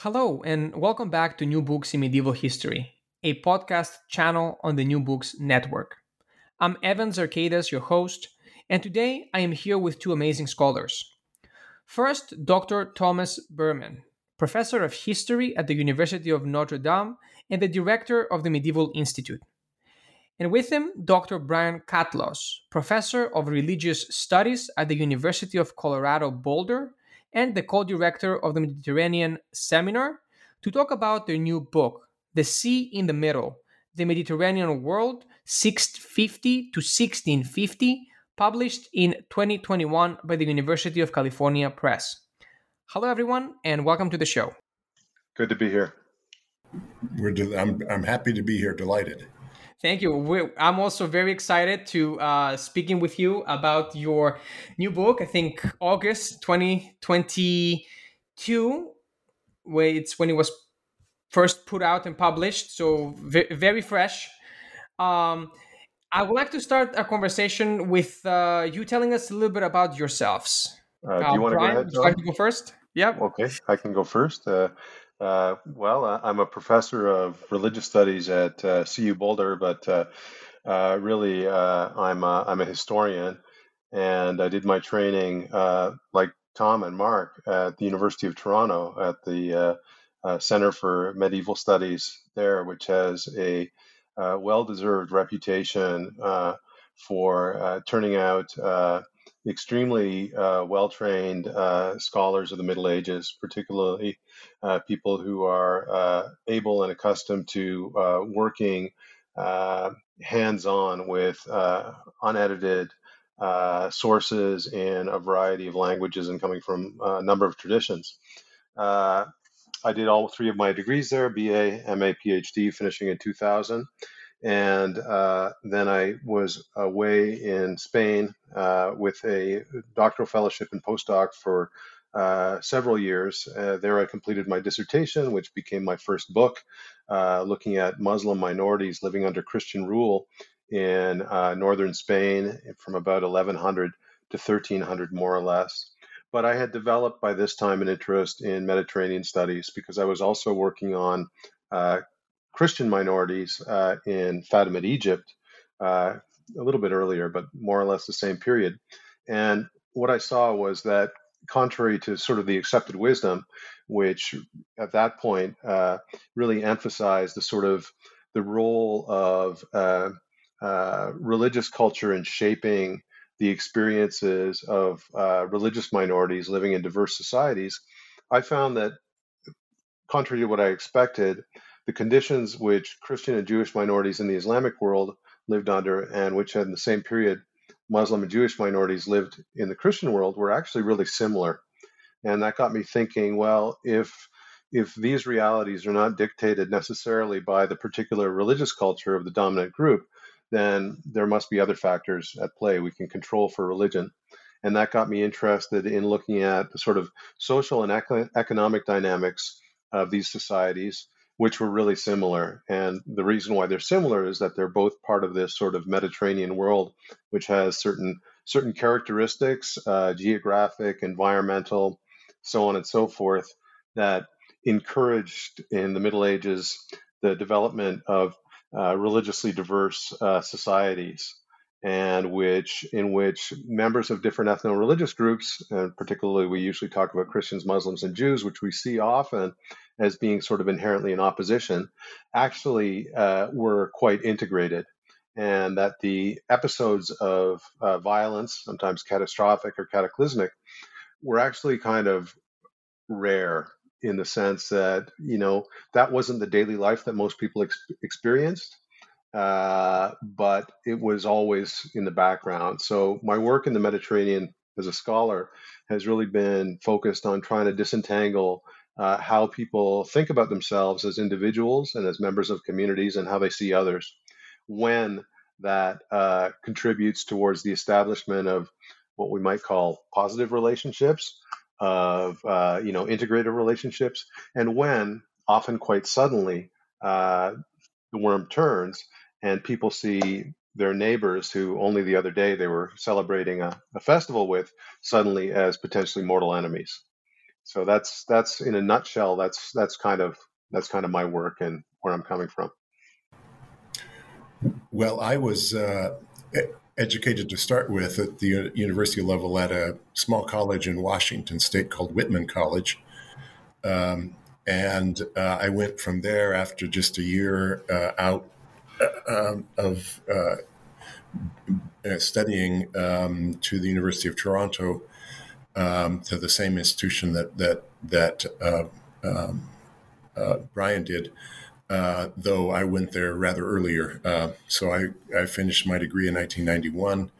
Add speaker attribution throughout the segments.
Speaker 1: Hello, and welcome back to New Books in Medieval History, a podcast channel on the New Books Network. I'm Evan Zarkadas, your host, and today I am here with two amazing scholars. First, Dr. Thomas Burman, professor of history at the University of Notre Dame and the director of the Medieval Institute. And with him, Dr. Brian Catlos, professor of religious studies at the University of Colorado Boulder and the co director of the Mediterranean Seminar to talk about their new book, The Sea in the Middle The Mediterranean World, 650 to 1650, published in 2021 by the University of California Press. Hello, everyone, and welcome to the show.
Speaker 2: Good to be here.
Speaker 3: We're de- I'm, I'm happy to be here, delighted.
Speaker 1: Thank you. We're, I'm also very excited to uh, speaking with you about your new book. I think August 2022, where it's when it was first put out and published, so very, very fresh. Um, I would like to start a conversation with uh, you telling us a little bit about yourselves.
Speaker 2: Uh, do you want to go ahead?
Speaker 1: John? to go first? Yep.
Speaker 2: Okay, I can go first. Uh, uh, well, uh, I'm a professor of religious studies at uh, CU Boulder, but uh, uh, really uh, I'm a, I'm a historian, and I did my training like Tom and Mark at the University of Toronto at the Center for Medieval Studies there, which has a well-deserved reputation for turning out extremely uh, well trained uh, scholars of the Middle Ages, particularly uh, people who are uh, able and accustomed to uh, working uh, hands on with unedited sources in a variety of languages and coming from a number of traditions. I did all three of my degrees there BA, MA, PhD, finishing in 2000. And uh, then I was away in Spain uh, with a doctoral fellowship and postdoc for uh, several years. Uh, there, I completed my dissertation, which became my first book, uh, looking at Muslim minorities living under Christian rule in uh, northern Spain from about 1100 to 1300, more or less. But I had developed by this time an interest in Mediterranean studies because I was also working on Christian minorities uh, in Fatimid Egypt uh, a little bit earlier, but more or less the same period. And what I saw was that, contrary to sort of the accepted wisdom, which at that point uh, really emphasized the sort of the role of uh, religious culture in shaping the experiences of uh, religious minorities living in diverse societies, I found that, contrary to what I expected, the conditions which Christian and Jewish minorities in the Islamic world lived under, and which in the same period Muslim and Jewish minorities lived in the Christian world, were actually really similar. And that got me thinking, well, if if these realities are not dictated necessarily by the particular religious culture of the dominant group, then there must be other factors at play we can control for religion. And that got me interested in looking at the sort of social and economic dynamics of these societies which were really similar. And the reason why they're similar is that they're both part of this sort of Mediterranean world, which has certain certain characteristics, uh, geographic, environmental, so on and so forth, that encouraged in the Middle Ages the development of uh, religiously diverse uh, societies and which in which members of different ethno-religious groups, and particularly we usually talk about Christians, Muslims, and Jews, which we see often as being sort of inherently in opposition, actually uh, were quite integrated, and that the episodes of uh, violence, sometimes catastrophic or cataclysmic, were actually kind of rare in the sense that you know that wasn't the daily life that most people ex- experienced uh, but it was always in the background. So my work in the Mediterranean as a scholar has really been focused on trying to disentangle uh, how people think about themselves as individuals and as members of communities and how they see others. When that uh, contributes towards the establishment of what we might call positive relationships of uh, you know integrated relationships and when often quite suddenly uh, the worm turns and people see their neighbors who only the other day they were celebrating a, a festival with suddenly as potentially mortal enemies so that's that's in a nutshell that's that's kind of that's kind of my work and where i'm coming from.
Speaker 3: Well i was uh, educated to start with at the university level at a small college in washington state called whitman college. Um, and uh, i went from there after just a year uh, out uh, um, of uh, studying um, to the University of Toronto, um, to the same institution that that that uh, um, uh, Brian did. Uh, though I went there rather earlier, uh, so I, I finished my degree in 1991,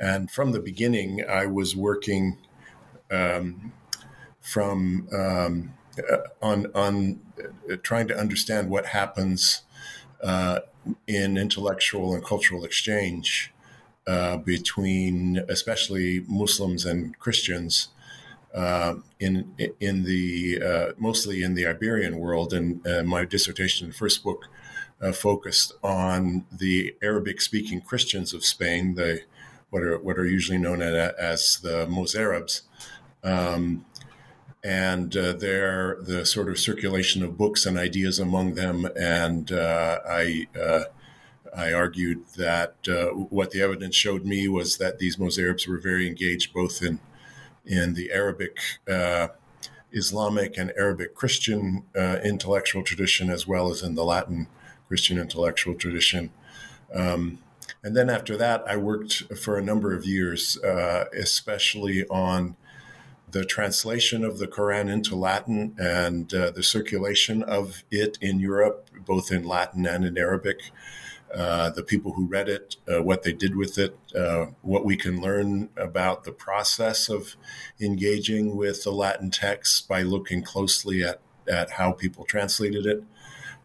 Speaker 3: and from the beginning I was working um, from um, on on trying to understand what happens in intellectual and cultural exchange uh, between especially Muslims and Christians uh, in in the uh, mostly in the Iberian world. And uh, my dissertation, first book, uh, focused on the Arabic-speaking Christians of Spain, the what are what are usually known as the Mozarabs. Um, and their the sort of circulation of books and ideas among them, and I I argued that uh, what the evidence showed me was that these Mozarabs were very engaged both in in the Arabic, uh, Islamic, and Arabic Christian uh, intellectual tradition, as well as in the Latin Christian intellectual tradition. Um, and then after that, I worked for a number of years, uh, especially on the translation of the Quran into Latin and uh, the circulation of it in Europe, both in Latin and in Arabic. Uh, the people who read it, uh, what they did with it, uh, what we can learn about the process of engaging with the Latin text by looking closely at, at how people translated it,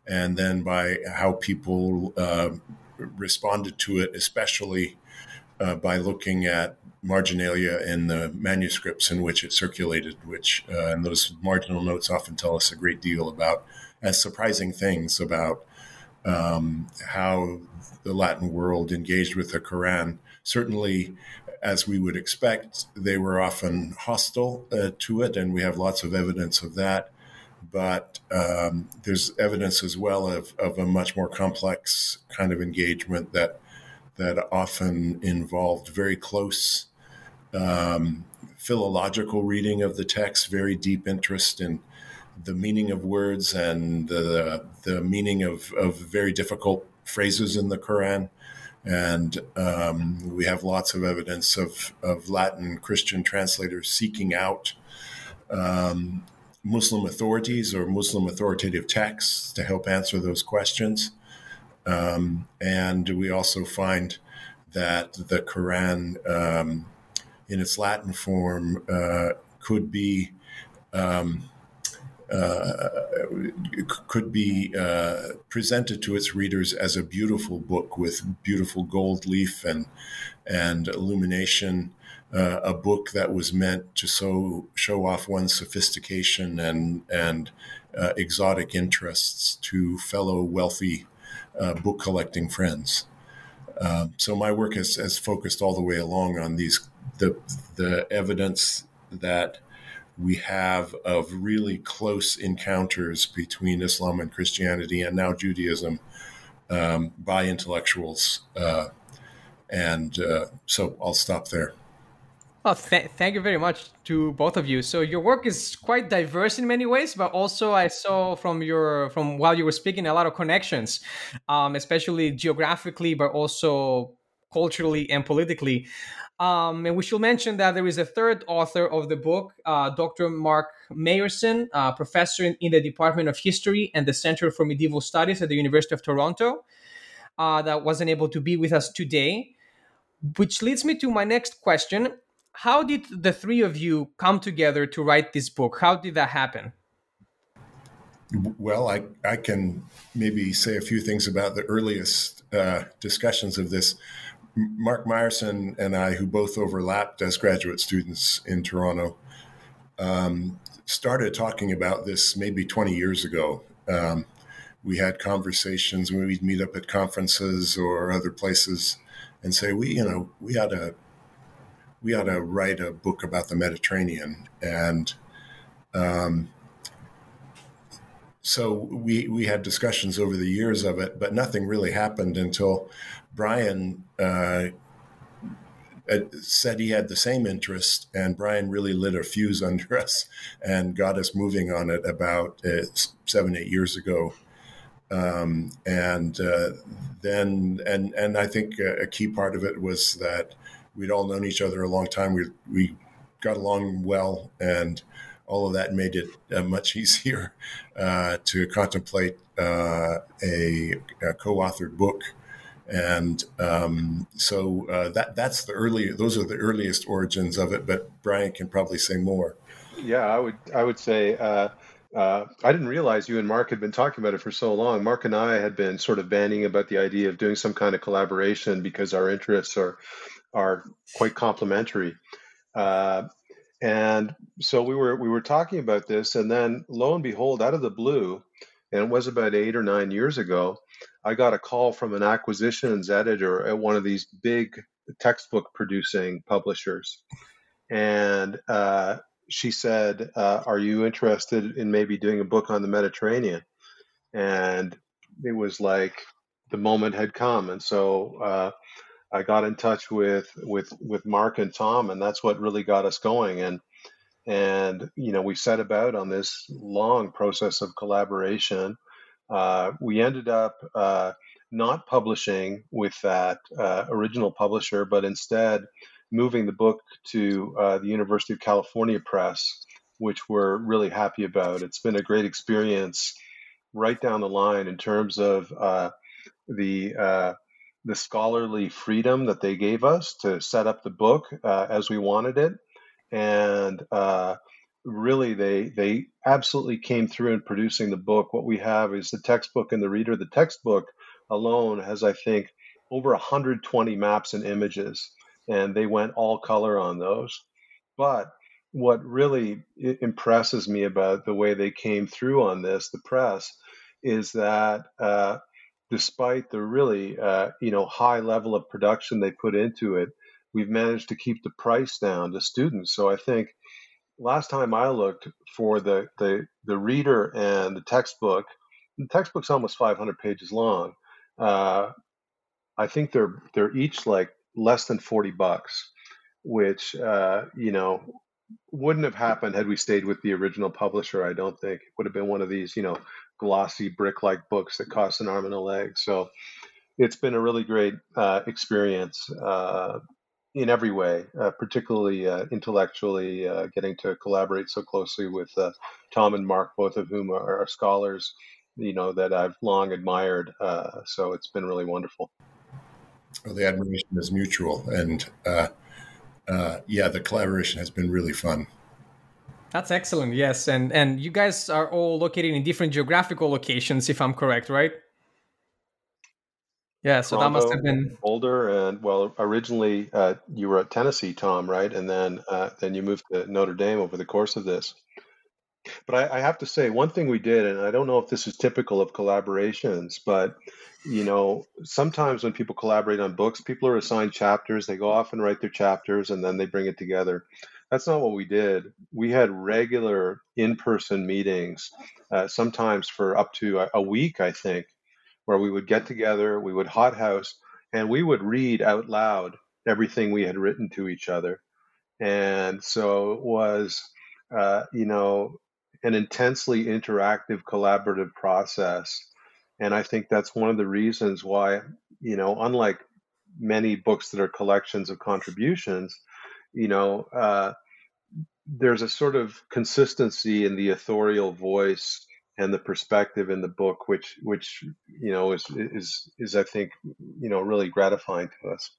Speaker 3: and then by how people uh, responded to it, especially uh, by looking at marginalia in the manuscripts in which it circulated, which and those marginal notes often tell us a great deal about as surprising things about um, how the Latin world engaged with the Quran. Certainly, as we would expect, they were often hostile uh, to it, and we have lots of evidence of that. But um, there's evidence as well of, of a much more complex kind of engagement that that often involved very close um, philological reading of the text, very deep interest in the meaning of words and the, the meaning of, of very difficult phrases in the Quran. And um, we have lots of evidence of, of Latin Christian translators seeking out um, Muslim authorities or Muslim authoritative texts to help answer those questions. Um, and we also find that the Quran, um, in its Latin form, uh, could be um, could be uh, presented to its readers as a beautiful book with beautiful gold leaf and and illumination. Uh, a book that was meant to so show off one's sophistication and and uh, exotic interests to fellow wealthy uh, book collecting friends. Um, so my work has, has focused all the way along on these the the evidence that we have of really close encounters between Islam and Christianity and now Judaism um, by intellectuals. Uh, and uh, so I'll stop there.
Speaker 1: Well, th- thank you very much to both of you. So your work is quite diverse in many ways, but also I saw from your from while you were speaking a lot of connections, um, especially geographically, but also culturally and politically. Um, and we should mention that there is a third author of the book, uh, Dr. Mark Meyerson, uh, professor in, in, the Department of History and the Center for Medieval Studies at the University of Toronto, uh, that wasn't able to be with us today. Which leads me to my next question. how did the three of you come together to write this book? How did that happen?
Speaker 3: Well, I, I can maybe say a few things about the earliest uh, discussions of this. Mark Meyerson and I, who both overlapped as graduate students in Toronto, um, started talking about this maybe 20 years ago. Um, we had conversations when we'd meet up at conferences or other places and say, we, you know, we ought to, we ought to write a book about the Mediterranean. And um, so we we had discussions over the years of it, but nothing really happened until Brian uh, said he had the same interest, and Brian really lit a fuse under us and got us moving on it about uh, seven eight years ago. Um, and uh, then and and I think a, key part of it was that we'd all known each other a long time. We we got along well and all of that made it uh, much easier uh, to contemplate uh, a, a, co-authored book. And um, so uh, that that's the early; those are the earliest origins of it. But Brian can probably say more.
Speaker 2: Yeah, I would I would say uh, uh, I didn't realize you and Mark had been talking about it for so long. Mark and I had been sort of banning about the idea of doing some kind of collaboration because our interests are are quite complementary. Uh, and so we were we were talking about this, and then lo and behold, out of the blue, and it was about eight or nine years ago, I got a call from an acquisitions editor at one of these big textbook producing publishers, and uh, she said, uh, "Are you interested in maybe doing a book on the Mediterranean?" And it was like the moment had come, and so uh, I got in touch with with with Mark and Tom, and that's what really got us going. And and you know we set about on this long process of collaboration. Uh, we ended up uh, not publishing with that uh, original publisher, but instead moving the book to the University of California Press, which we're really happy about. It's been a great experience right down the line in terms of uh, the uh, the scholarly freedom that they gave us to set up the book uh, as we wanted it, and really they they absolutely came through in producing the book. What we have is the textbook and the reader. The textbook alone has, I think, over 120 maps and images, and they went all color on those. But what really impresses me about the way they came through on this, the press, is that uh, despite the really uh, you know high level of production they put into it, we've managed to keep the price down to students. So I think last time I looked for the the, the reader and the textbook, the textbook's almost 500 pages long. Uh, I think they're they're each like less than 40 bucks, which uh, you know wouldn't have happened had we stayed with the original publisher. I don't think it would have been one of these, you know, glossy brick-like books that cost an arm and a leg. So it's been a really great uh, experience uh, in every way, uh, particularly uh, intellectually, uh, getting to collaborate so closely with uh, Tom and Mark, both of whom are, are scholars, you know, that I've long admired. so it's been really wonderful.
Speaker 3: Well, the admiration is mutual, and yeah, the collaboration has been really fun.
Speaker 1: That's excellent. Yes, and and you guys are all located in different geographical locations, if I'm correct, right? Yeah, so
Speaker 2: Toronto,
Speaker 1: that must have been
Speaker 2: Boulder, and well, originally uh, you were at Tennessee, Tom, right? And then uh, then you moved to Notre Dame over the course of this. But I, I have to say, one thing we did, and I don't know if this is typical of collaborations, but you know, sometimes when people collaborate on books, people are assigned chapters. They go off and write their chapters, and then they bring it together. That's not what we did. We had regular in person meetings, uh, sometimes for up to a, a week, I think, where we would get together, we would hothouse, and we would read out loud everything we had written to each other. And so it was, uh, you know, an intensely interactive, collaborative process. And I think that's one of the reasons why, you know, unlike many books that are collections of contributions, you know, uh, there's a sort of consistency in the authorial voice and the perspective in the book, which which you know is is is I think you know really gratifying to us.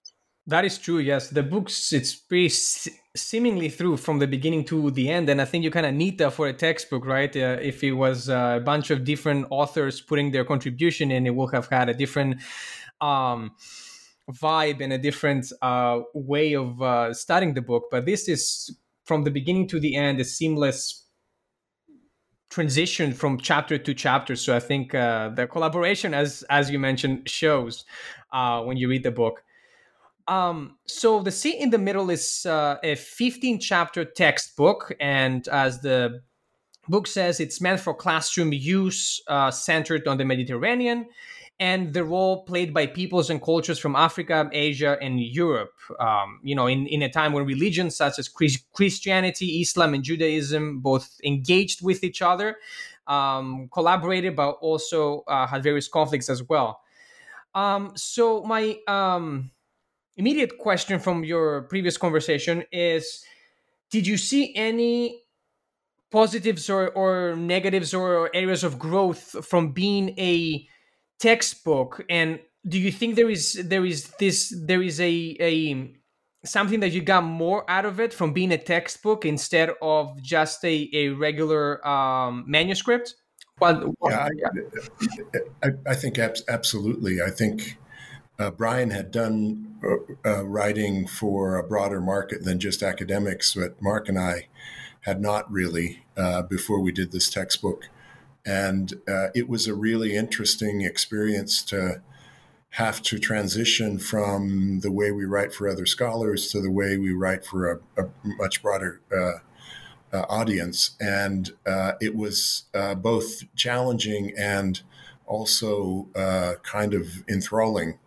Speaker 1: That is true. Yes, the books it's pretty seemingly through from the beginning to the end, and I think you kind of need that for a textbook, right? Uh, if it was uh, a bunch of different authors putting their contribution in, it would have had a different um, vibe and a different uh, way of uh, studying the book. But this is from the beginning to the end a seamless transition from chapter to chapter. So I think uh, the collaboration, as as you mentioned, shows uh, when you read the book. Um, so the Sea in the Middle is uh, a 15 chapter textbook, and as the book says, it's meant for classroom use, uh, centered on the Mediterranean and the role played by peoples and cultures from Africa, Asia, and Europe. Um, you know, in, in a time when religions such as Christianity, Islam, and Judaism both engaged with each other, um, collaborated, but also uh, had various conflicts as well. Um, so my um, immediate question from your previous conversation is did you see any positives or, or negatives or areas of growth from being a textbook and do you think there is there is this there is a a something that you got more out of it from being a textbook instead of just a, a regular um, manuscript?
Speaker 3: Well, yeah, I, I, I, think absolutely. I think uh, Brian had done uh, uh, writing for a broader market than just academics, but Mark and I had not really uh, before we did this textbook. And uh, it was a really interesting experience to have to transition from the way we write for other scholars to the way we write for a, a much broader uh, audience. And it was both challenging and also kind of enthralling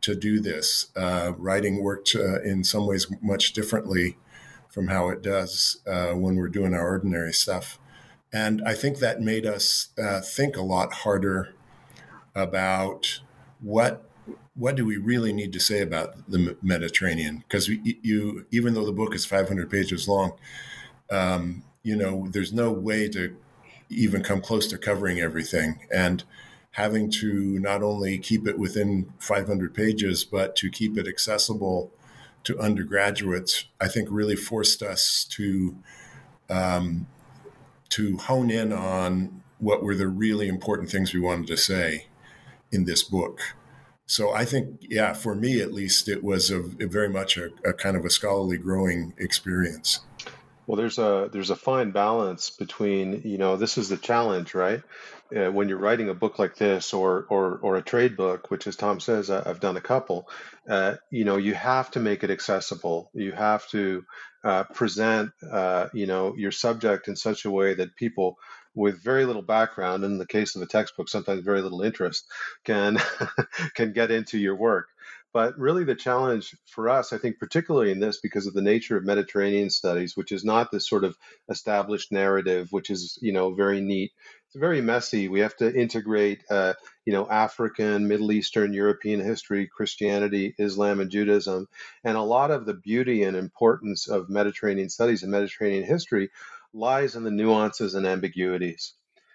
Speaker 3: to do this. Uh, writing worked uh, in some ways much differently from how it does uh, when we're doing our ordinary stuff. And I think that made us uh, think a lot harder about what what do we really need to say about the Mediterranean? Because you, even though the book is 500 pages long, um, you know, there's no way to even come close to covering everything. And having to not only keep it within 500 pages, but to keep it accessible to undergraduates, I think really forced us to um, to hone in on what were the really important things we wanted to say in this book. So I think, yeah, for me at least, it was a, a very much a, a kind of a scholarly growing experience.
Speaker 2: Well, there's a there's a fine balance between you know this is the challenge, right? Uh, when you're writing a book like this or or or a trade book, which as Tom says, I, have done a couple. Uh, you know, you have to make it accessible. You have to uh, present uh, you know your subject in such a way that people with very little background, in the case of a textbook, sometimes very little interest, can can get into your work. But really, the challenge for us, I think, particularly in this, because of the nature of Mediterranean studies, which is not this sort of established narrative, which is you know very neat. It's very messy. We have to integrate, uh, you know, African, Middle Eastern, European history, Christianity, Islam, and Judaism, and a lot of the beauty and importance of Mediterranean studies and Mediterranean history lies in the nuances and ambiguities.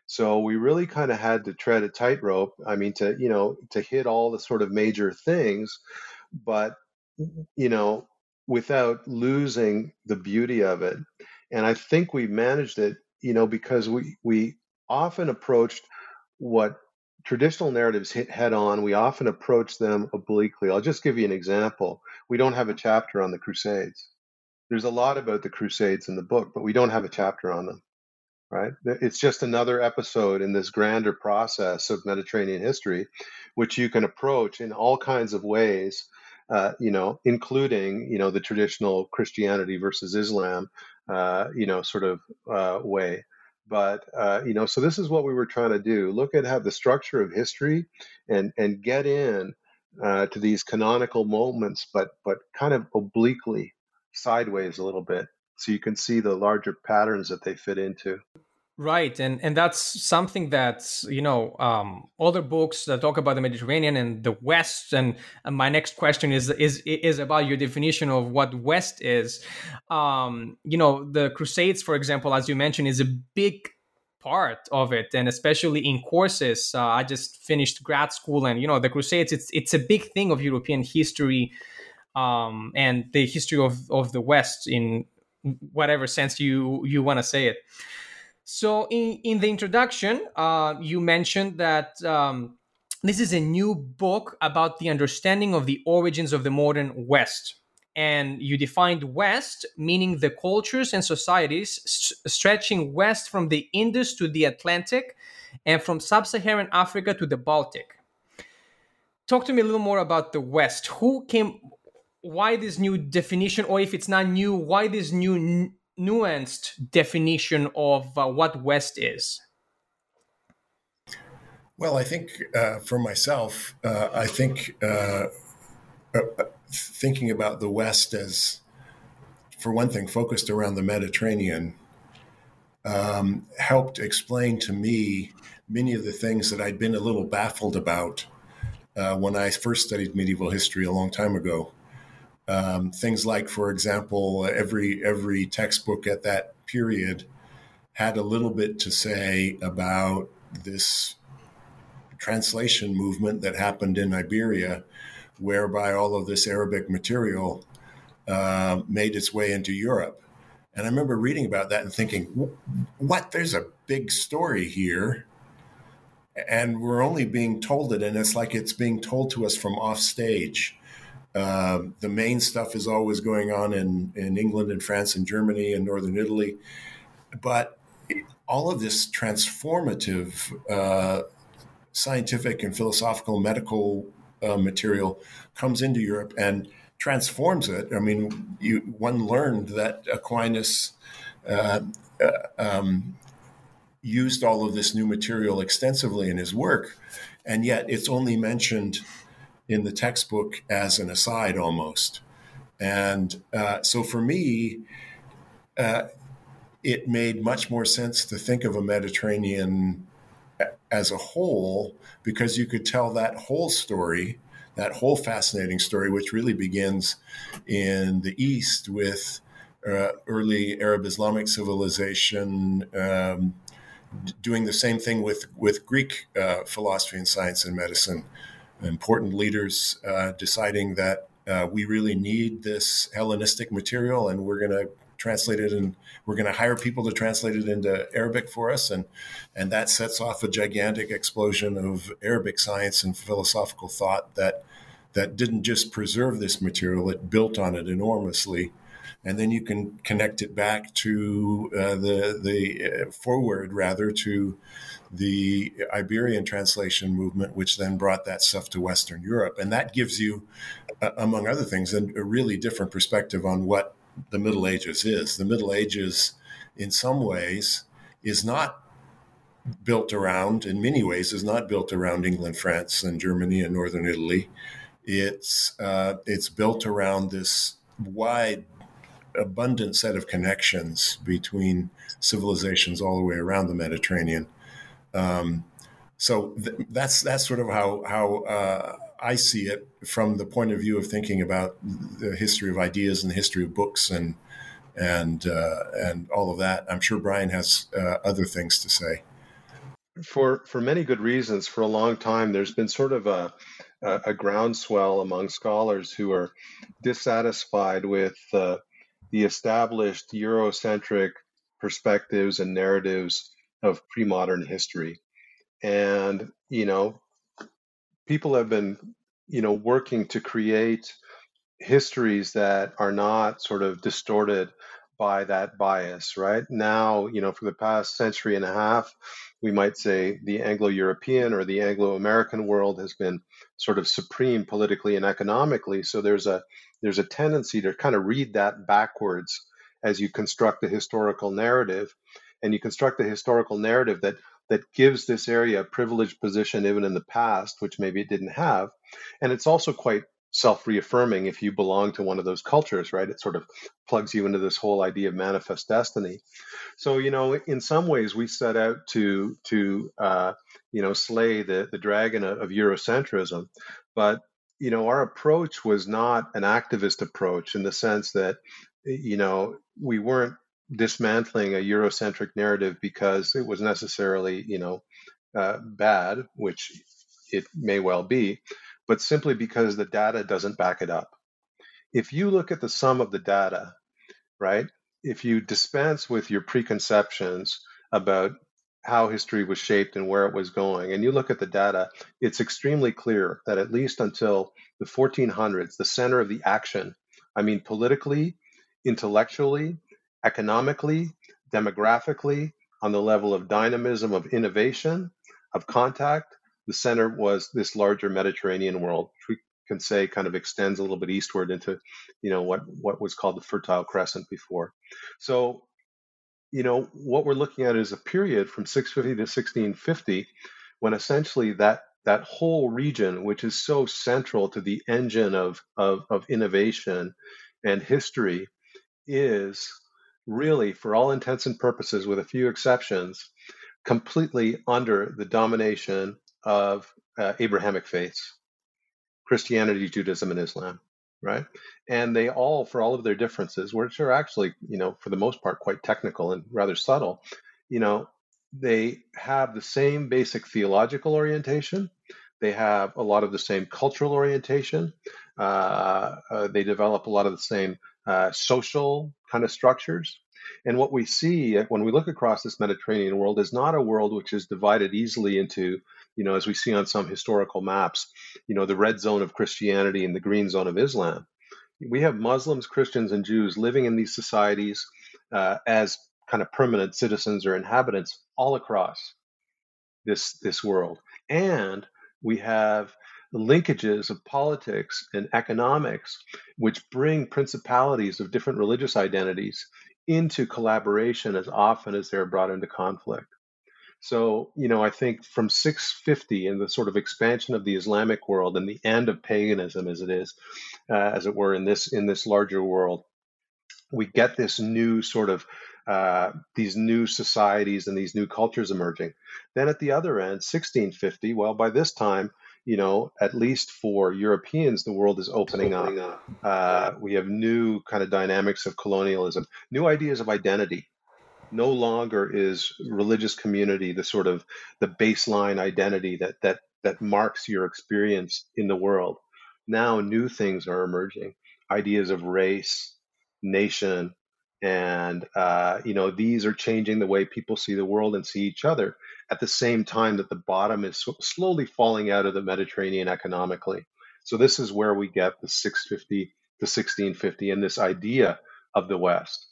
Speaker 2: So we really kind of had to tread a tightrope. I mean, to you know, to hit all the sort of major things, but you know, without losing the beauty of it. And I think we managed it, you know, because we we often approached what traditional narratives hit head on. We often approach them obliquely. I'll just give you an example. We don't have a chapter on the Crusades. There's a lot about the Crusades in the book, but we don't have a chapter on them right? It's just another episode in this grander process of Mediterranean history, which you can approach in all kinds of ways, uh, you know, including, you know, the traditional Christianity versus Islam, uh, you know, sort of uh, way. But, uh, you know, so this is what we were trying to do look at how the structure of history and, and get in uh, to these canonical moments, but, but kind of obliquely sideways a little bit so you can see the larger patterns that they fit into.
Speaker 1: Right and and that's something that you know um, other books that talk about the mediterranean and the west and, and my next question is is is about your definition of what west is. Um, you know the crusades for example as you mentioned is a big part of it and especially in courses uh, i just finished grad school and you know the crusades it's it's a big thing of european history um, and the history of, of the West in whatever sense you you want to say it. So in in the introduction, uh, you mentioned that. Um, this is a new book about the understanding of the origins of the modern West. And you defined West, meaning the cultures and societies stretching west from the Indus to the Atlantic and from sub Saharan Africa to the Baltic. Talk to me a little more about the West. Who came, why this new definition, or if it's not new, why this new n- nuanced definition of uh, what West is?
Speaker 3: Well, I think uh, for myself, uh, I think uh, uh, thinking about the West as, for one thing, focused around the Mediterranean, um, helped explain to me many of the things that I'd been a little baffled about uh, when I first studied medieval history a long time ago. Um, things like, for example, every every textbook at that period had a little bit to say about this translation movement that happened in Iberia, whereby all of this Arabic material uh, made its way into Europe. And I remember reading about that and thinking, what? There's a big story here. And we're only being told it, and it's like it's being told to us from off stage. Uh, the main stuff is always going on in, in England and France and Germany and Northern Italy. But all of this transformative uh, scientific and philosophical medical uh, material comes into Europe and transforms it. I mean, you, one learned that Aquinas uh, uh, um, used all of this new material extensively in his work, and yet it's only mentioned in the textbook as an aside almost. And uh, so for me, uh, it made much more sense to think of a Mediterranean as a whole because you could tell that whole story, that whole fascinating story, which really begins in the East with uh, early Arab Islamic civilization. Um, doing the same thing with with Greek uh, philosophy and science and medicine, important leaders uh, deciding that uh, we really need this Hellenistic material, and we're going to translate it and we're going to hire people to translate it into Arabic for us and and that sets off a gigantic explosion of Arabic science and philosophical thought that that didn't just preserve this material it built on it enormously. And then you can connect it back to uh, the the uh, forward rather to the Iberian translation movement, which then brought that stuff to Western Europe, and that gives you, uh, among other things, a, a really different perspective on what the Middle Ages is. The Middle Ages, in some ways, is not built around, in many ways, is not built around England, France, and Germany and Northern Italy. It's uh, it's built around this wide, abundant set of connections between civilizations all the way around the Mediterranean. Um, so th- that's that's sort of how how uh, I see it from the point of view of thinking about the history of ideas and the history of books and and uh, and all of that. I'm sure Brian has uh, other things to say.
Speaker 2: For for many good reasons, for a long time, there's been sort of a a, groundswell among scholars who are dissatisfied with uh, the established Eurocentric perspectives and narratives of pre-modern history, and you know people have been, you know, working to create histories that are not sort of distorted by that bias, right? Now, you know, for the past century and a half, we might say the Anglo European or the Anglo American world has been sort of supreme politically and economically. So there's a there's a tendency to kind of read that backwards as you construct the historical narrative. And you construct a historical narrative that that gives this area a privileged position even in the past, which maybe it didn't have. And it's also quite self reaffirming if you belong to one of those cultures, right? It sort of plugs you into this whole idea of manifest destiny. So, you know, in some ways, we set out to, to uh, you know, slay the, the dragon of, of Eurocentrism. But, you know, our approach was not an activist approach in the sense that, you know, we weren't dismantling a Eurocentric narrative because it was necessarily, you know, uh, bad, which it may well be, but simply because the data doesn't back it up. if you look at the sum of the data, right, if you dispense with your preconceptions about how history was shaped and where it was going, and you look at the data, it's extremely clear that at least until the 1400s, the center of the action, I mean, politically, intellectually, economically, demographically, on the level of dynamism, of innovation, of contact, the center was this larger Mediterranean world, which we can say kind of extends a little bit eastward into, you know, what, what was called the Fertile Crescent before. So, you know, what we're looking at is a period from 650 to 1650 when essentially that that whole region, which is so central to the engine of, of, of innovation and history, is really, for all intents and purposes, with a few exceptions, completely under the domination of uh, Abrahamic faiths Christianity, Judaism, and Islam, right? And they all, for all of their differences, which are actually, you know, for the most part, quite technical and rather subtle, you know, they have the same basic theological orientation. They have a lot of the same cultural orientation. Uh, uh, they develop a lot of the same uh, social kind of structures. And what we see when we look across this Mediterranean world is not a world which is divided easily into, you know, as we see on some historical maps, you know, the red zone of Christianity and the green zone of Islam. We have Muslims, Christians, and Jews living in these societies uh, as kind of permanent citizens or inhabitants all across this this world. And we have linkages of politics and economics, which bring principalities of different religious identities into collaboration as often as they're brought into conflict. So, you know, I think from 650 and the sort of expansion of the Islamic world and the end of paganism, as it is, uh, as it were, in this in this larger world, we get this new sort of uh, these new societies and these new cultures emerging. Then at the other end, 1650, well, by this time, you know, at least for Europeans, the world is opening, opening up. up. Uh, we have new kind of dynamics of colonialism, new ideas of identity. No longer is religious community the sort of the baseline identity that that that marks your experience in the world. Now new things are emerging, ideas of race, nation, and uh, you know these are changing the way people see the world and see each other at the same time that the bottom is slowly falling out of the mediterranean economically. So this is where we get the 650 to 1650 and this idea of the west.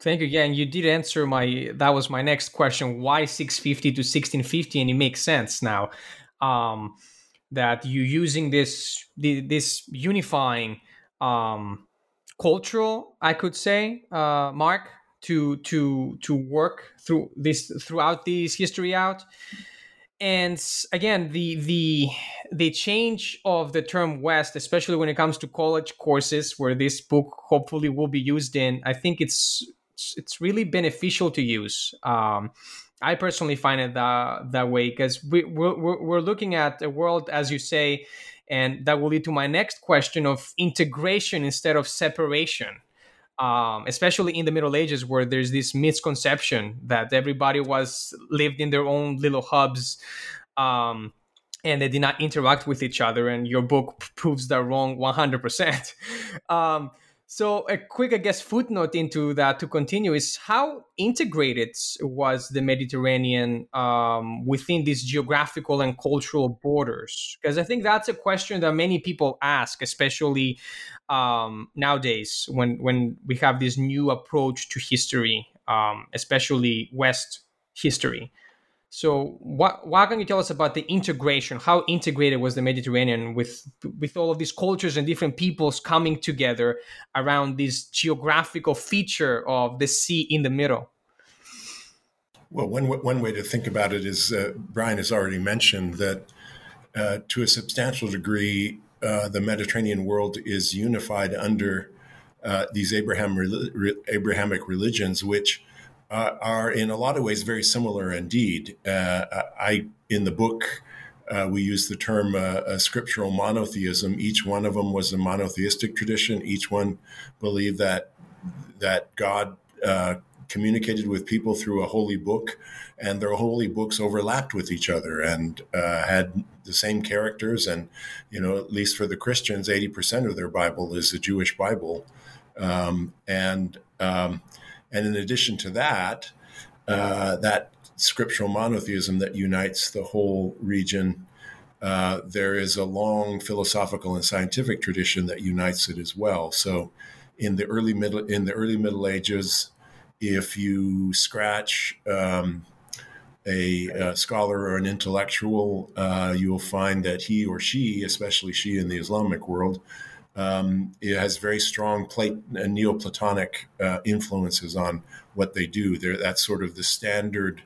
Speaker 1: Thank you. Again you did answer my that was my next question why 650 to 1650 and it makes sense now um, that you using this this unifying um, cultural, I could say, uh, Mark, to to to work through this throughout this history out. And again, the the the change of the term West, especially when it comes to college courses, where this book hopefully will be used in, I think it's it's really beneficial to use. Um, I personally find it that that way because we, we're, we're looking at a world, as you say, and that will lead to my next question of integration instead of separation. Um, especially in the middle ages where there's this misconception that everybody was lived in their own little hubs um, and they did not interact with each other and your book proves that wrong 100% um, so a quick, I guess, footnote into that to continue is how integrated was the Mediterranean um, within these geographical and cultural borders? Because I think that's a question that many people ask, especially um, nowadays when when we have this new approach to history, um, especially West history. So, what what can you tell us about the integration? How integrated was the Mediterranean with with all of these cultures and different peoples coming together around this geographical feature of the sea in the middle?
Speaker 3: Well, one one way to think about it is uh, Brian has already mentioned that uh, to a substantial degree, uh, the Mediterranean world is unified under uh, these Abraham Abrahamic religions, which uh, are in a lot of ways very similar indeed. Uh, I in the book uh, we use the term uh, scriptural monotheism. Each one of them was a monotheistic tradition. Each one believed that that God uh, communicated with people through a holy book, and their holy books overlapped with each other and uh, had the same characters. And you know, at least for the Christians, eighty percent of their Bible is the Jewish Bible, um, and um, and in addition to that, uh, that scriptural monotheism that unites the whole region. Uh, there is a long philosophical and scientific tradition that unites it as well. So, in the early middle in the early Middle Ages, if you scratch um, a, a, scholar or an intellectual, uh, you'll find that he or she, especially she in the Islamic world, um, it has very strong uh, Neoplatonic uh, influences on what they do. They're, that's sort of the standard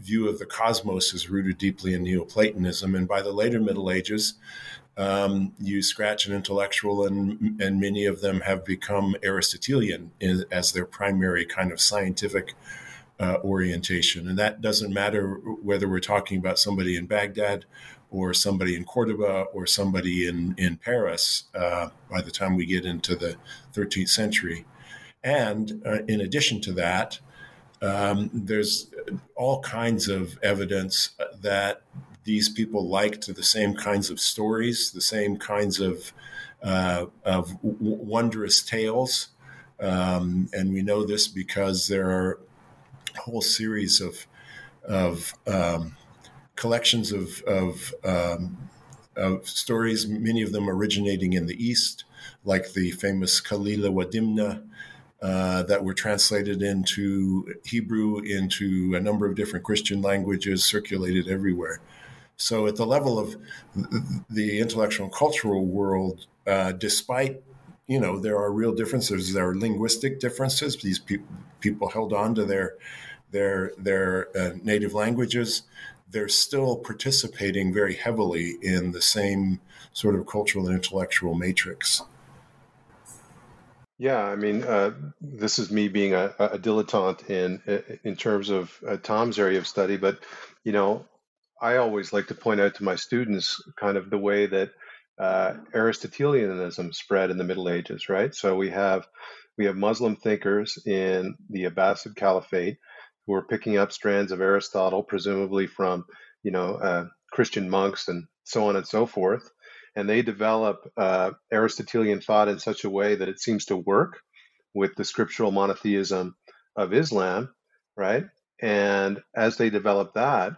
Speaker 3: view of the cosmos is rooted deeply in Neoplatonism. And by the later Middle Ages, um, you scratch an intellectual, and and many of them have become Aristotelian in, as their primary kind of scientific uh, orientation. And that doesn't matter whether we're talking about somebody in Baghdad or somebody in Cordoba or somebody in in Paris. Uh, by the time we get into the 13th century, and uh, in addition to that. Um, there's all kinds of evidence that these people liked the same kinds of stories, the same kinds of uh, of w- wondrous tales, um, and we know this because there are a whole series of of um, collections of of, um, of, stories, many of them originating in the East, like the famous Kalila wa Dimna. Uh, that were translated into Hebrew, into a number of different Christian languages, circulated everywhere. So, at the level of the intellectual and cultural world, uh, despite you know there are real differences, there are linguistic differences. These pe- people held on to their their their uh, native languages. They're still participating very heavily in the same sort of cultural and intellectual matrix.
Speaker 2: Yeah, I mean, uh, this is me being a, a dilettante in in terms of uh, Tom's area of study, but you know, I always like to point out to my students kind of the way that uh, Aristotelianism spread in the Middle Ages, right? So we have we have Muslim thinkers in the Abbasid Caliphate who are picking up strands of Aristotle, presumably from you know uh, Christian monks and so on and so forth, and they develop uh, Aristotelian thought in such a way that it seems to work with the scriptural monotheism of Islam, right? And as they develop that,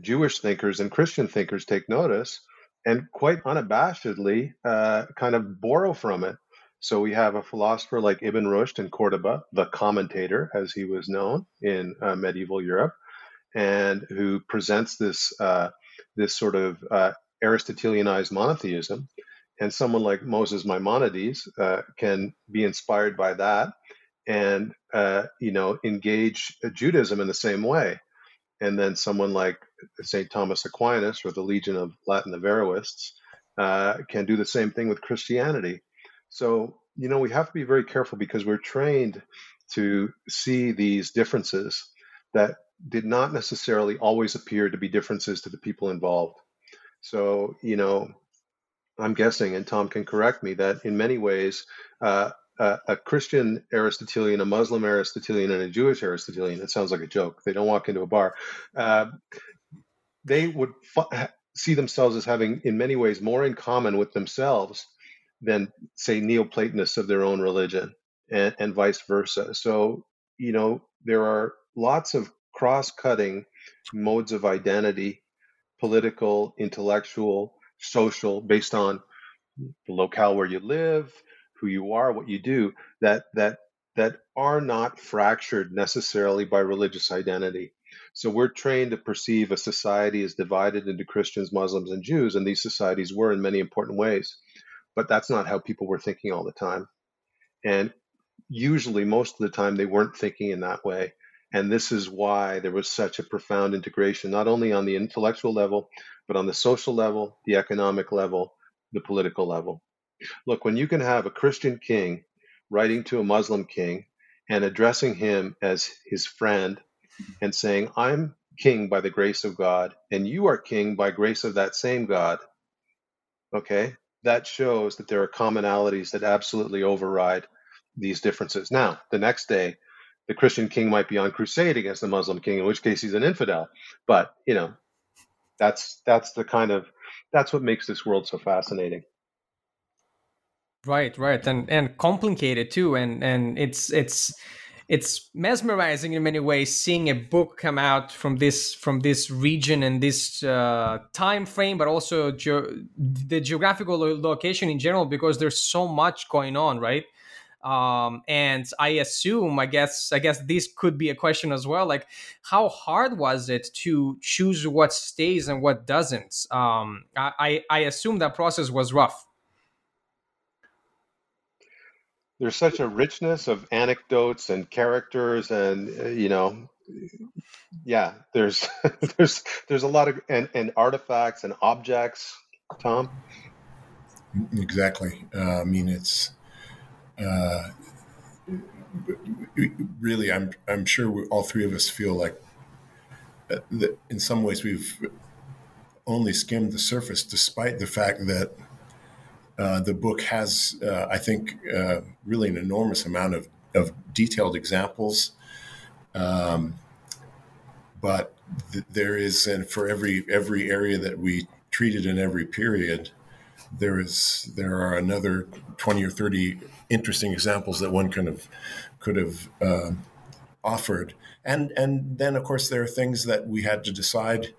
Speaker 2: Jewish thinkers and Christian thinkers take notice and quite unabashedly uh, kind of borrow from it. So we have a philosopher like Ibn Rushd in Cordoba, the commentator, as he was known in uh, medieval Europe, and who presents this uh, this sort of uh, Aristotelianized monotheism. And someone like Moses Maimonides uh, can be inspired by that, and uh, you know engage Judaism in the same way. And then someone like St. Thomas Aquinas or the Legion of Latin Averroists uh, can do the same thing with Christianity. So, you know, we have to be very careful because we're trained to see these differences that did not necessarily always appear to be differences to the people involved. So, you know, I'm guessing, and Tom can correct me, that in many ways, uh, uh, a Christian Aristotelian, a Muslim Aristotelian, and a Jewish Aristotelian, it sounds like a joke. They don't walk into a bar. Uh, they would see themselves as having, in many ways, more in common with themselves than, say, Neoplatonists of their own religion, and, and vice versa. So, you know, there are lots of cross cutting modes of identity political, intellectual, social, based on the locale where you live, who you are, what you do, that that that are not fractured necessarily by religious identity. So we're trained to perceive a society as divided into Christians, Muslims, and Jews, and these societies were in many important ways. But that's not how people were thinking all the time. And usually, most of the time, they weren't thinking in that way. And this is why there was such a profound integration, not only on the intellectual level, but on the social level, the economic level, the political level. Look, when you can have a Christian king writing to a Muslim king and addressing him as his friend and saying, I'm king by the grace of God, and you are king by grace of that same God, okay, that shows that there are commonalities that absolutely override these differences. Now, the next day, the Christian king might be on crusade against the Muslim king, in which case he's an infidel. But you know, that's that's the kind of that's what makes this world so fascinating.
Speaker 1: Right, right, and and complicated too, and and it's it's it's mesmerizing in many ways seeing a book come out from this from this region and this uh, time frame but also ge- the geographical location in general because there's so much going on right? Um, and i assume i guess i guess this could be a question as well like how hard was it to choose what stays and what doesn't? Um, I, I assume that process was rough
Speaker 2: there's such a richness of anecdotes and characters and uh, you know yeah there's there's there's a lot of and, and artifacts and objects tom.
Speaker 3: Exactly. Uh, i mean it's uh, really i'm i'm sure we, all three of us feel like uh, that in some ways we've only skimmed the surface despite the fact that uh, the book has, uh, I think, uh, really an enormous amount of, of detailed examples. Um, but th- there is, and for every every area that we treated in every period, there is there are another twenty or thirty interesting examples that one kind of could have uh, offered. And and then of course there are things that we had to decide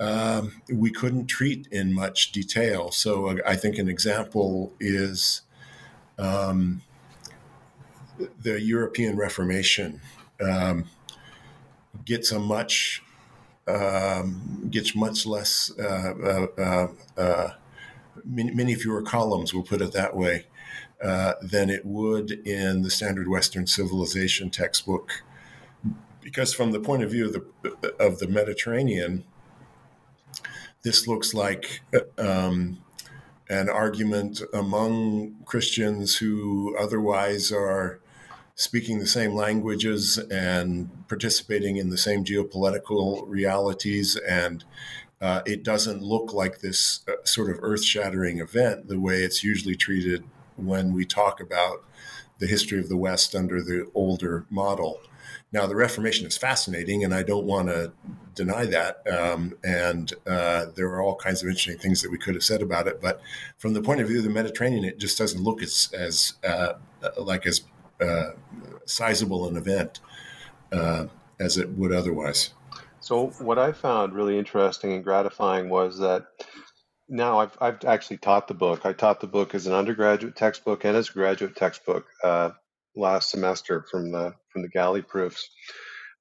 Speaker 3: um, we couldn't treat in much detail. So uh, I think an example is um, the European Reformation um, gets a much um, gets much less uh, uh, uh, uh, many, many, fewer columns. We'll put it that way. Uh, than it would in the standard Western civilization textbook, because from the point of view of the of the Mediterranean, this looks like um, an argument among Christians who otherwise are speaking the same languages and participating in the same geopolitical realities. And uh, it doesn't look like this uh, sort of earth shattering event the way it's usually treated when we talk about the history of the West under the older model. Now, the Reformation is fascinating, and I don't want to deny that. Um, and uh, there are all kinds of interesting things that we could have said about it. But from the point of view of the Mediterranean, it just doesn't look as, as uh, like as uh, sizable an event uh, as it would otherwise.
Speaker 2: So, what I found really interesting and gratifying was that now I've, I've actually taught the book. I taught the book as an undergraduate textbook and as a graduate textbook uh, last semester from the from the galley proofs.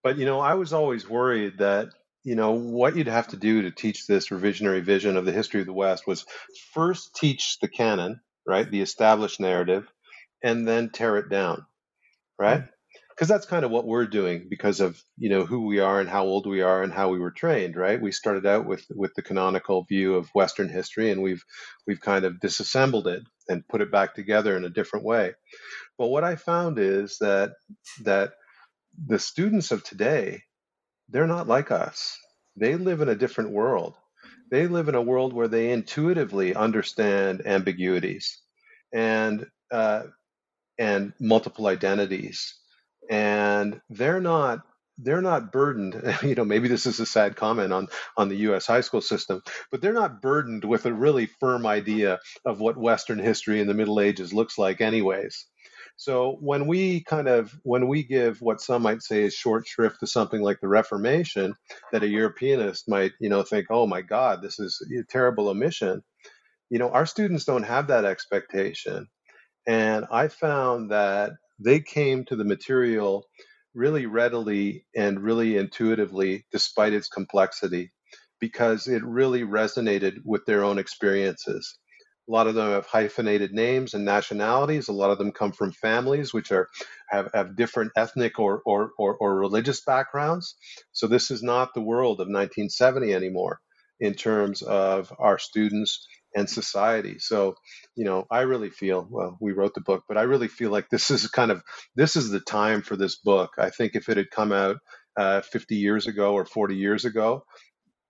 Speaker 2: But you know, I was always worried that you know what you'd have to do to teach this revisionary vision of the history of the West was first teach the canon, right, the established narrative, and then tear it down, right? Mm. Because that's kind of what we're doing because of you know who we are and how old we are and how we were trained, right? We started out with with the canonical view of Western history, and we've we've kind of disassembled it and put it back together in a different way. But what I found is that that the students of today, they're not like us. They live in a different world. They live in a world where they intuitively understand ambiguities and uh, and multiple identities, and they're not they're not burdened you know maybe this is a sad comment on on the US high school system but they're not burdened with a really firm idea of what western history in the middle ages looks like anyways so when we kind of when we give what some might say is short shrift to something like the Reformation, that a Europeanist might you know think, oh my God, this is a terrible omission. You know, our students don't have that expectation, and I found that they came to the material really readily and really intuitively, despite its complexity, because it really resonated with their own experiences. A lot of them have hyphenated names and nationalities. A lot of them come from families which are have, have different ethnic or, or, or, or religious backgrounds. So this is not the world of 1970 anymore in terms of our students and society. So, you know, I really feel well, we wrote the book, but I really feel like this is kind of this is the time for this book. I think if it had come out uh, 50 years ago or 40 years ago,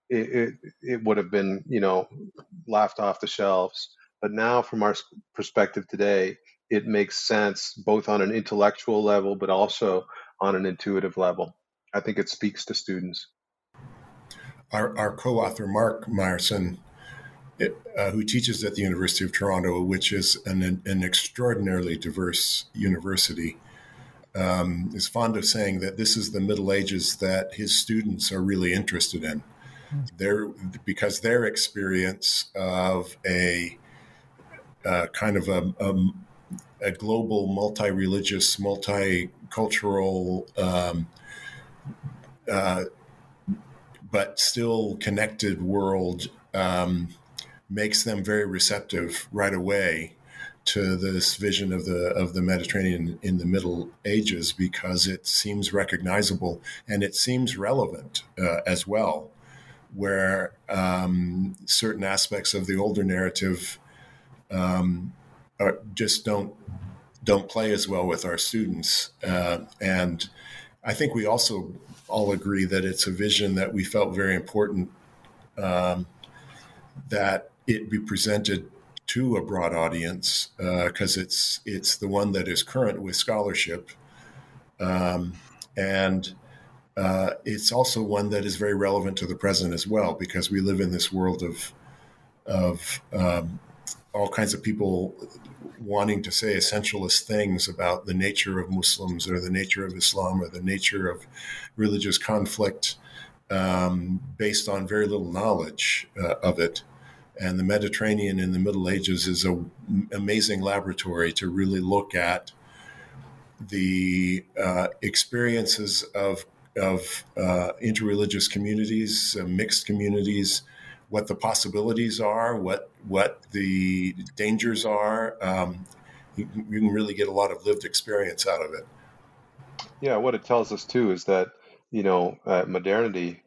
Speaker 2: it, it, it would have been, you know, laughed off the shelves. But now, from our perspective today, it makes sense both on an intellectual level, but also on an intuitive level. I think it speaks to students.
Speaker 3: Our, our co-author Mark Meyerson, uh, who teaches at the University of Toronto, which is an, an extraordinarily diverse university, um, is fond of saying that this is the Middle Ages that his students are really interested in. Their, because their experience of a uh, kind of a, a, a global, multi religious, multicultural, um, uh, but still connected world um, makes them very receptive right away to this vision of the of the Mediterranean in the Middle Ages because it seems recognizable and it seems relevant uh, as well, where um, certain aspects of the older narrative um, are, just don't don't play as well with our students, uh, and I think we also all agree that it's a vision that we felt very important um, that it be presented to a broad audience because uh, it's it's the one that is current with scholarship, um, and uh, it's also one that is very relevant to the present as well because we live in this world of of um, all kinds of people wanting to say essentialist things about the nature of Muslims or the nature of Islam or the nature of religious conflict um, based on very little knowledge uh, of it. And the Mediterranean in the Middle Ages is an amazing laboratory to really look at the uh, experiences of, of uh, interreligious communities, uh, mixed communities, what the possibilities are, what what the dangers are. Um, you, can really get a lot of lived experience out of it.
Speaker 2: Yeah, what it tells us too is that you know uh, modernity,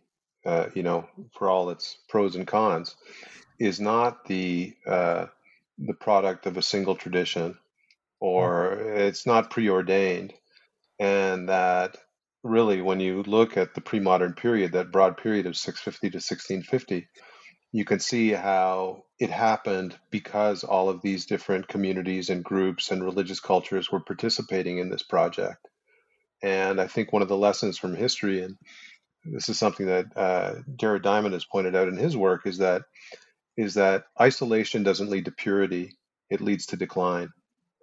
Speaker 2: uh, you know, for all its pros and cons, is not the uh, the product of a single tradition, or it's not preordained, and that really, when you look at the pre-modern period, that broad period of 650 to 1650, you can see how it happened because all of these different communities and groups and religious cultures were participating in this project. And I think one of the lessons from history, and this is something that uh, Jared Diamond has pointed out in his work, is that is that isolation doesn't lead to purity; it leads to decline,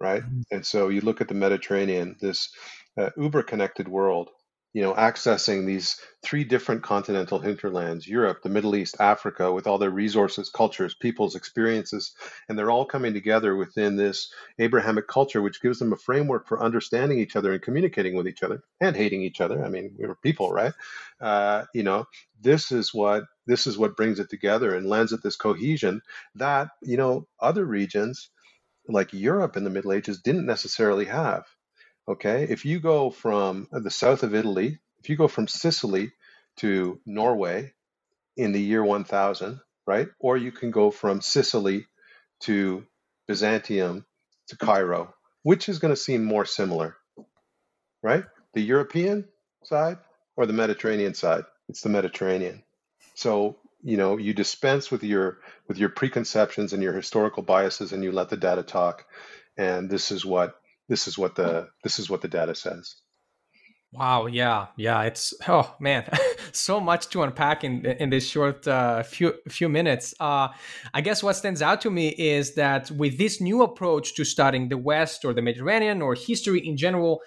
Speaker 2: right? Mm-hmm. And so you look at the Mediterranean, this uh, uber connected world, you know, accessing these three different continental hinterlands Europe, the Middle East, Africa, with all their resources, cultures, peoples, experiences. And they're all coming together within this Abrahamic culture, which gives them a framework for understanding each other and communicating with each other and hating each other. I mean, we were people, right? Uh, you know, this is what this is what brings it together and lends it this cohesion that you know other regions like Europe in the Middle Ages didn't necessarily have. Okay, if you go from uh, the south of Italy, if you go from Sicily to Norway in the year 1000, right? Or you can go from Sicily to Byzantium to Cairo, which is going to seem more similar, right? The European side or the Mediterranean side? It's the Mediterranean. So, you know, you dispense with your with your preconceptions and your historical biases and you let the data talk. And this is what this is what the this is what the data says.
Speaker 1: Wow, yeah, yeah, it's oh man, so much to unpack in in this short uh, few few minutes. Uh, I guess what stands out to me is that with this new approach to studying the West or the Mediterranean or history in general,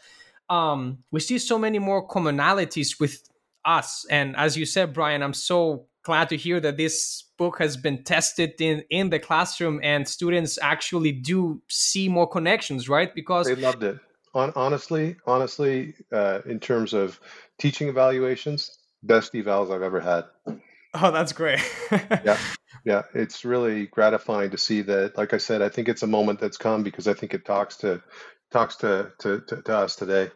Speaker 1: um, we see so many more commonalities with us. And as you said, Brian, I'm so glad to hear that this book has been tested in in the classroom and students actually do see more connections right? Because
Speaker 2: they loved it. On, honestly honestly uh, in terms of teaching evaluations best evals i've ever had.
Speaker 1: Oh that's great.
Speaker 2: Yeah yeah it's really gratifying to see that like i said i think it's a moment that's come because i think it talks to talks to to, to, to us today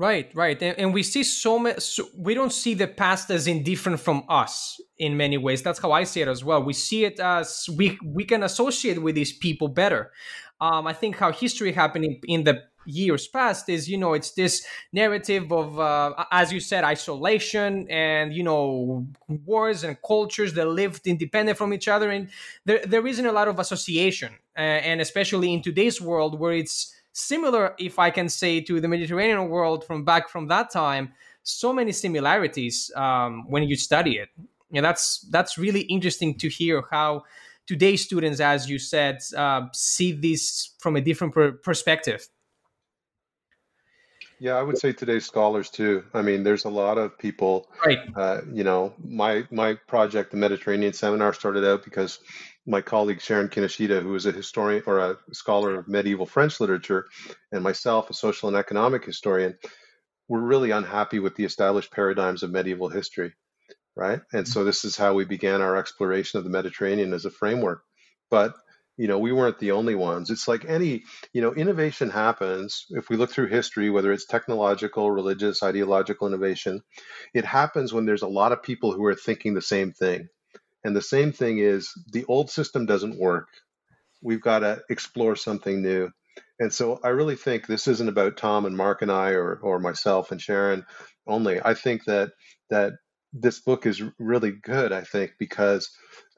Speaker 1: Right, right, and, and we see so much. So we don't see the past as indifferent from us in many ways. That's how I see it as well. We see it as we we can associate with these people better. Um, I think how history happened in, in the years past is you know it's this narrative of uh, as you said isolation and you know wars and cultures that lived independent from each other and there, there isn't a lot of association uh, and especially in today's world where it's similar, if I can say, to the Mediterranean world from back from that time. So many similarities um, when you study it. Yeah, that's that's really interesting to hear how today's students, as you said, uh, see this from a different per- perspective.
Speaker 2: Yeah, I would say today's scholars too. I mean, there's a lot of people.
Speaker 1: Right.
Speaker 2: Uh, you know, my my project, the Mediterranean Seminar, started out because my colleague Sharon Kinoshita, who is a historian or a scholar of medieval French literature, and myself, a social and economic historian, were really unhappy with the established paradigms of medieval history, right? And so this is how we began our exploration of the Mediterranean as a framework. But you know we weren't the only ones it's like any you know innovation happens if we look through history whether it's technological religious ideological innovation it happens when there's a lot of people who are thinking the same thing and the same thing is the old system doesn't work. We've got to explore something new. And so i really think this isn't about tom and mark and i or, or myself and sharon only. I think that that this book is really good i think because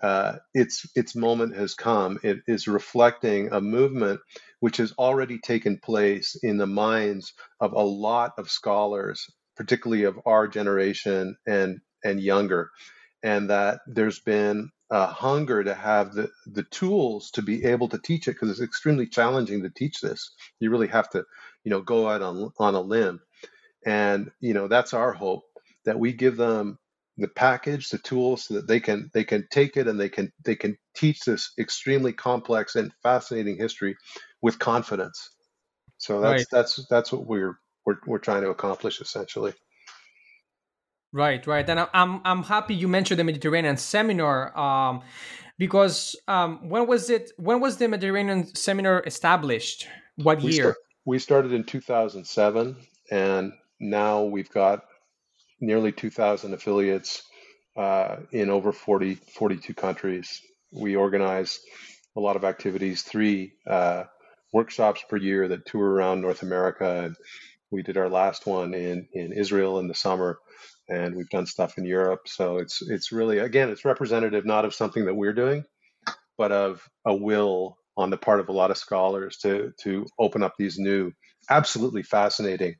Speaker 2: uh, its its moment has come. It is reflecting a movement which has already taken place in the minds of a lot of scholars, particularly of our generation and and younger, and that there's been a hunger to have the, the tools to be able to teach it because it's extremely challenging to teach this. You really have to, you know, go out on on a limb, and you know that's our hope that we give them the package, the tools, so that they can they can take it and they can they can teach this extremely complex and fascinating history with confidence. So that's right. that's that's what we're we're we're trying to accomplish essentially.
Speaker 1: Right, right, and I'm I'm happy you mentioned the Mediterranean seminar um, because um, when was it? When was the Mediterranean seminar established? What
Speaker 2: we
Speaker 1: year?
Speaker 2: we started in 2007, and now we've got nearly 2,000 affiliates uh, in over 40, 42 countries. We organize a lot of activities, three uh, workshops per year that tour around North America. And we did our last one in, in Israel in the summer, and we've done stuff in Europe. So it's it's really again it's representative not of something that we're doing, but of a will on the part of a lot of scholars to to open up these new, absolutely fascinating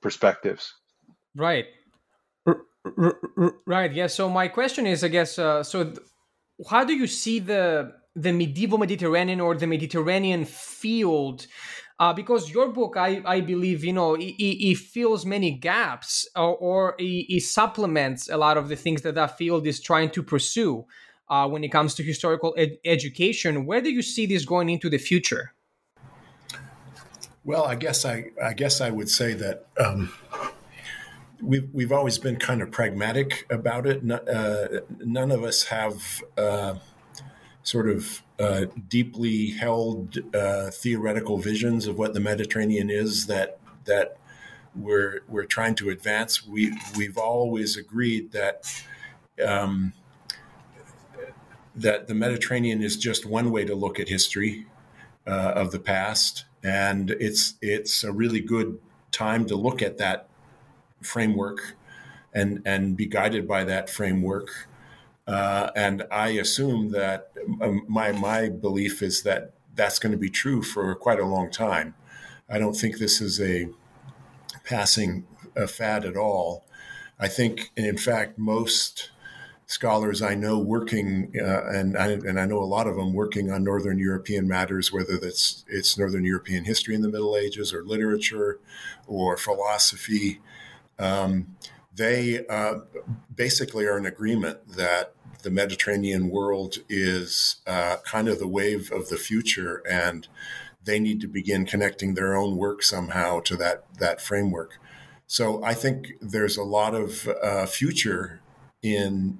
Speaker 2: perspectives.
Speaker 1: Right. Right. Yeah. So my question is, I guess, uh, so th- how do you see the the medieval Mediterranean or the Mediterranean field? Uh, because your book, I, I believe, you know, it, it fills many gaps or, or it, it, supplements a lot of the things that that field is trying to pursue uh, when it comes to historical ed- education. Where do you see this going into the future?
Speaker 3: Well, I guess I, I guess I would say that um, we've we've always been kind of pragmatic about it. Uh, none of us have uh, sort of uh, deeply held uh, theoretical visions of what the Mediterranean is that that we're we're trying to advance. We we've always agreed that. Um, that the Mediterranean is just one way to look at history uh, of the past, and it's it's a really good time to look at that framework and and be guided by that framework. Uh, and I assume that um, my my belief is that that's going to be true for quite a long time. I don't think this is a passing a fad at all. I think, in fact, most scholars I know working, uh, and I, and I know a lot of them working on Northern European matters, whether that's it's Northern European history in the Middle Ages or literature or philosophy um, they uh, basically are in agreement that the Mediterranean world is uh, kind of the wave of the future, and they need to begin connecting their own work somehow to that that framework. So I think there's a lot of uh, future in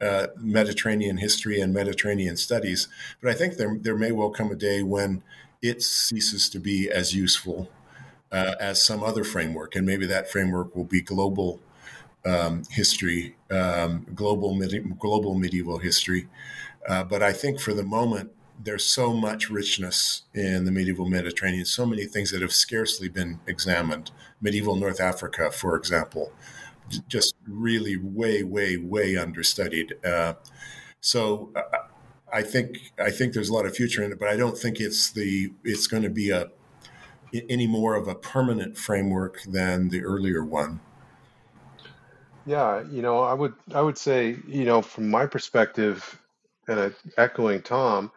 Speaker 3: uh, Mediterranean history and Mediterranean studies, but I think there there may well come a day when it ceases to be as useful uh, as some other framework, and maybe that framework will be global um, history, um, global medi- global medieval history. Uh, but I think for the moment, there's so much richness in the medieval Mediterranean, so many things that have scarcely been examined. Medieval North Africa, for example, just really way, way, way understudied. Uh, so uh, I think I think there's a lot of future in it, but I don't think it's the it's going to be a any more of a permanent framework than the earlier one.
Speaker 2: Yeah, you know, I would I would say, you know, from my perspective, and uh, echoing Tom,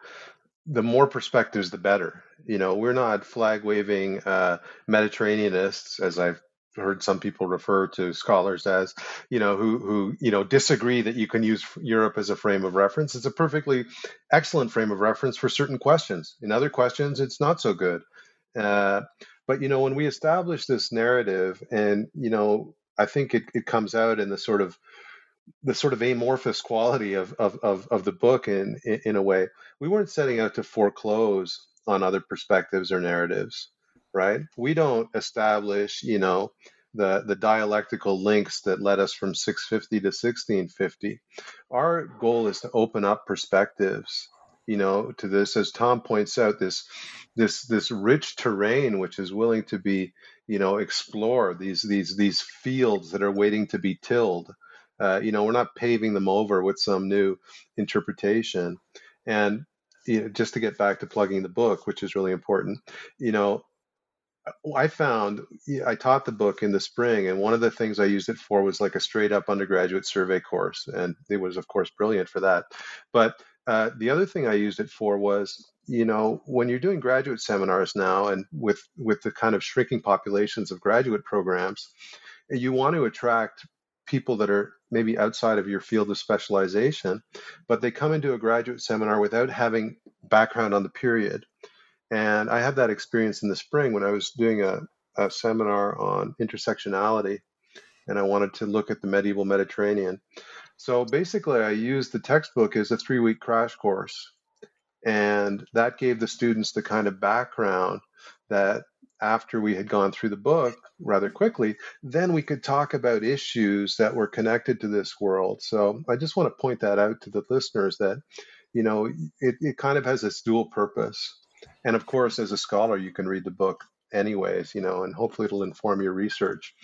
Speaker 2: the more perspectives, the better. You know, we're not flag waving uh, Mediterraneanists, as I've heard some people refer to scholars as, you know, who who you know disagree that you can use Europe as a frame of reference. It's a perfectly excellent frame of reference for certain questions. In other questions, it's not so good. Uh, but you know, when we establish this narrative, and you know, I think it, it comes out in the sort of the sort of amorphous quality of of of, of the book in, in in a way. We weren't setting out to foreclose on other perspectives or narratives, right? We don't establish, you know, the the dialectical links that led us from 650 to 1650. Our goal is to open up perspectives, you know, to this as Tom points out this this this rich terrain which is willing to be, you know, explore these these these fields that are waiting to be tilled. Uh, you know, we're not paving them over with some new interpretation. And you know, just to get back to plugging the book, which is really important, you know, I found I taught the book in the spring, and one of the things I used it for was like a straight up undergraduate survey course, and it was of course brilliant for that. But uh, the other thing I used it for was, you know, when you're doing graduate seminars now, and with with the kind of shrinking populations of graduate programs, you want to attract people that are maybe outside of your field of specialization, but they come into a graduate seminar without having background on the period. And I had that experience in the spring when I was doing a, a seminar on intersectionality and I wanted to look at the medieval Mediterranean. So basically, I used the textbook as a three week crash course. And that gave the students the kind of background that after we had gone through the book rather quickly, then we could talk about issues that were connected to this world. So I just want to point that out to the listeners that, you know, it, it kind of has this dual purpose. And of course, as a scholar, you can read the book anyways, you know, and hopefully it'll inform your research.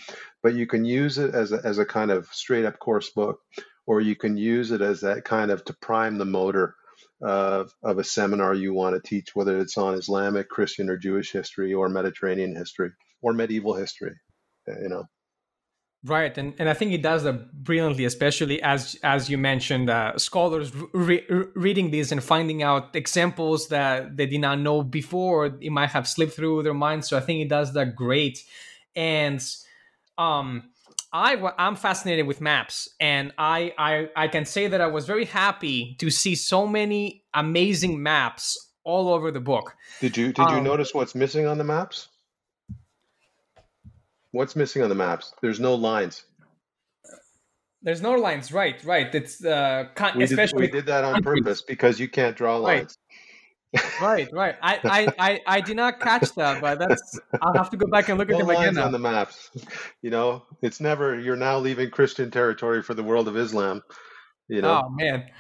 Speaker 2: But you can use it as a, as a kind of straight up course book, or you can use it as that kind of to prime the motor of, of a seminar you want to teach, whether it's on Islamic, Christian, or Jewish history, or Mediterranean history, or medieval history. You know.
Speaker 1: Right, and, and I think it does that brilliantly, especially as as you mentioned, uh, scholars re- reading this and finding out examples that they did not know before, it might have slipped through their minds. So I think it does that great, and um, I I'm fascinated with maps, and I I I can say that I was very happy to see so many amazing maps all over the book.
Speaker 2: Did you did you um, notice what's missing on the maps? What's missing on the maps? There's no lines.
Speaker 1: There's no lines, right? Right. It's uh,
Speaker 2: we especially did, we did that on purpose because you can't draw lines
Speaker 1: right, right. I, I, I, I did not catch that, but that's. I'll have to go back and look
Speaker 2: no
Speaker 1: at them again. Now.
Speaker 2: on the maps. You know, it's never. You're now leaving Christian territory for the world of Islam. You know.
Speaker 1: Oh man,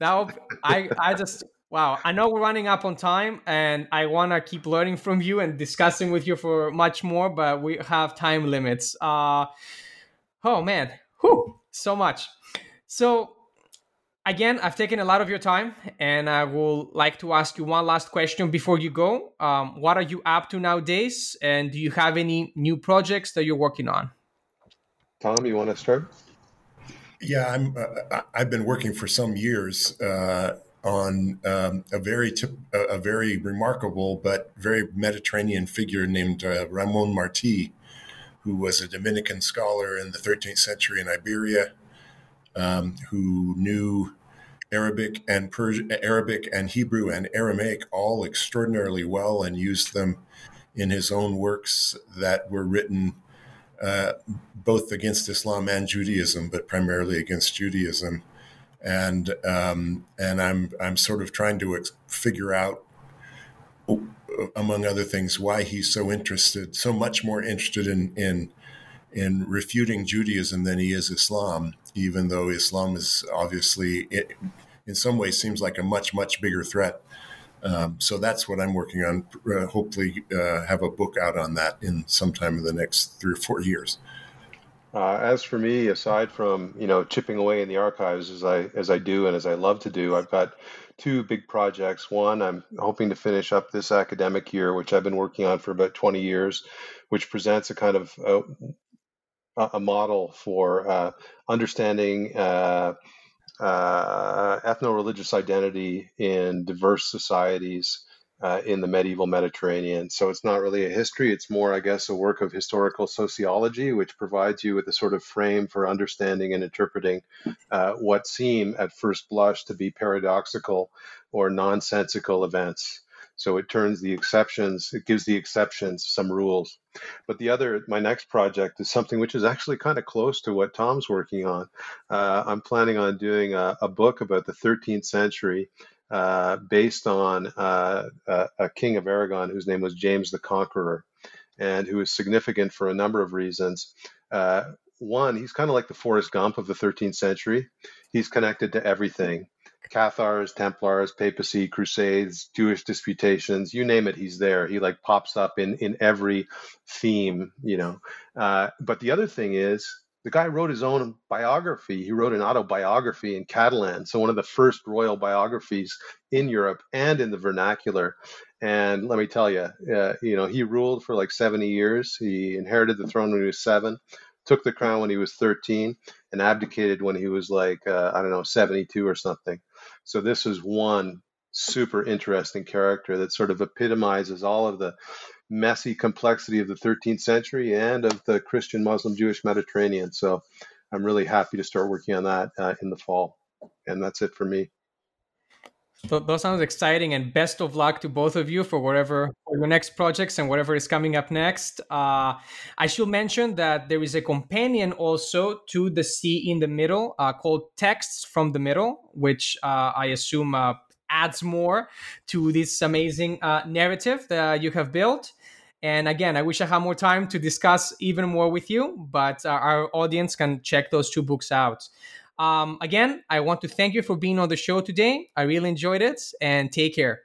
Speaker 1: now I, I just wow. I know we're running up on time, and I want to keep learning from you and discussing with you for much more, but we have time limits. Uh, oh man, whew, so much. So again, I've taken a lot of your time, and I will like to ask you one last question before you go. Um, what are you up to nowadays, and do you have any new projects that you're working on?
Speaker 2: Tom, you want to start?
Speaker 3: Yeah, I'm. Uh, I've been working for some years uh, on um, a very tip, a very remarkable but very Mediterranean figure named uh, Ramon Martí, who was a Dominican scholar in the 13th century in Iberia um, who knew Arabic and Persian, Arabic and Hebrew and Aramaic all extraordinarily well and used them in his own works that were written uh, both against Islam and Judaism, but primarily against Judaism. And um, and I'm I'm sort of trying to ex- figure out, among other things, why he's so interested, so much more interested in in in refuting Judaism than he is Islam, even though Islam is obviously, it, in some ways, seems like a much, much bigger threat. Um, so that's what I'm working on. Uh, hopefully, uh, have a book out on that in sometime in the next three or four years.
Speaker 2: Uh, as for me, aside from you know chipping away in the archives as I as I do and as I love to do, I've got two big projects. One, I'm hoping to finish up this academic year, which I've been working on for about 20 years, which presents a kind of uh, a model for uh, understanding uh, uh, ethno-religious identity in diverse societies uh, in the medieval Mediterranean. So it's not really a history, it's more, I guess, a work of historical sociology, which provides you with a sort of frame for understanding and interpreting uh, what seem at first blush to be paradoxical or nonsensical events. So it turns the exceptions, it gives the exceptions some rules. But the other, my next project is something which is actually kind of close to what Tom's working on. Uh, I'm planning on doing a, a book about the 13th century uh, based on uh, a, a, king of Aragon whose name was James the Conqueror, and who is significant for a number of reasons. Uh, one, he's kind of like the Forrest Gump of the 13th century. He's connected to everything. Cathars, Templars, papacy, crusades, Jewish disputations, you name it, he's there. He like pops up in in every theme, you know. Uh, but the other thing is the guy wrote his own biography. He wrote an autobiography in Catalan, so one of the first royal biographies in Europe and in the vernacular. And let me tell you, uh, you know, he ruled for like 70 years. He inherited the throne when he was seven, took the crown when he was 13, and abdicated when he was like, uh, I don't know, 72 or something. So this is one super interesting character that sort of epitomizes all of the messy complexity of the 13th century and of the Christian, Muslim, Jewish Mediterranean. So I'm really happy to start working on that uh, in the fall. And that's it for me.
Speaker 1: So that sounds exciting, and best of luck to both of you for whatever for your next projects and whatever is coming up next. Uh, I should mention that there is a companion also to the Sea in the Middle uh, called Texts from the Middle, which uh, I assume uh, adds more to this amazing uh, narrative that you have built. And again, I wish I had more time to discuss even more with you, but uh, our audience can check those two books out. Um, again, I want to thank you for being on the show today. I really enjoyed it, and take care.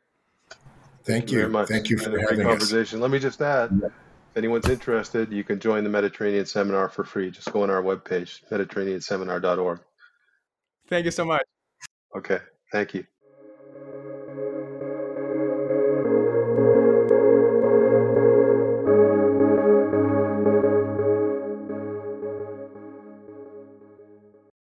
Speaker 3: Thank, you.
Speaker 2: Very much.
Speaker 3: Thank you for
Speaker 2: a
Speaker 3: having
Speaker 2: conversation.
Speaker 3: Us.
Speaker 2: Let me just add, if anyone's interested, you can join the Mediterranean Seminar for free. Just go on our webpage, mediterraneanseminar.org.
Speaker 1: Thank you so much.
Speaker 2: Okay. Thank you.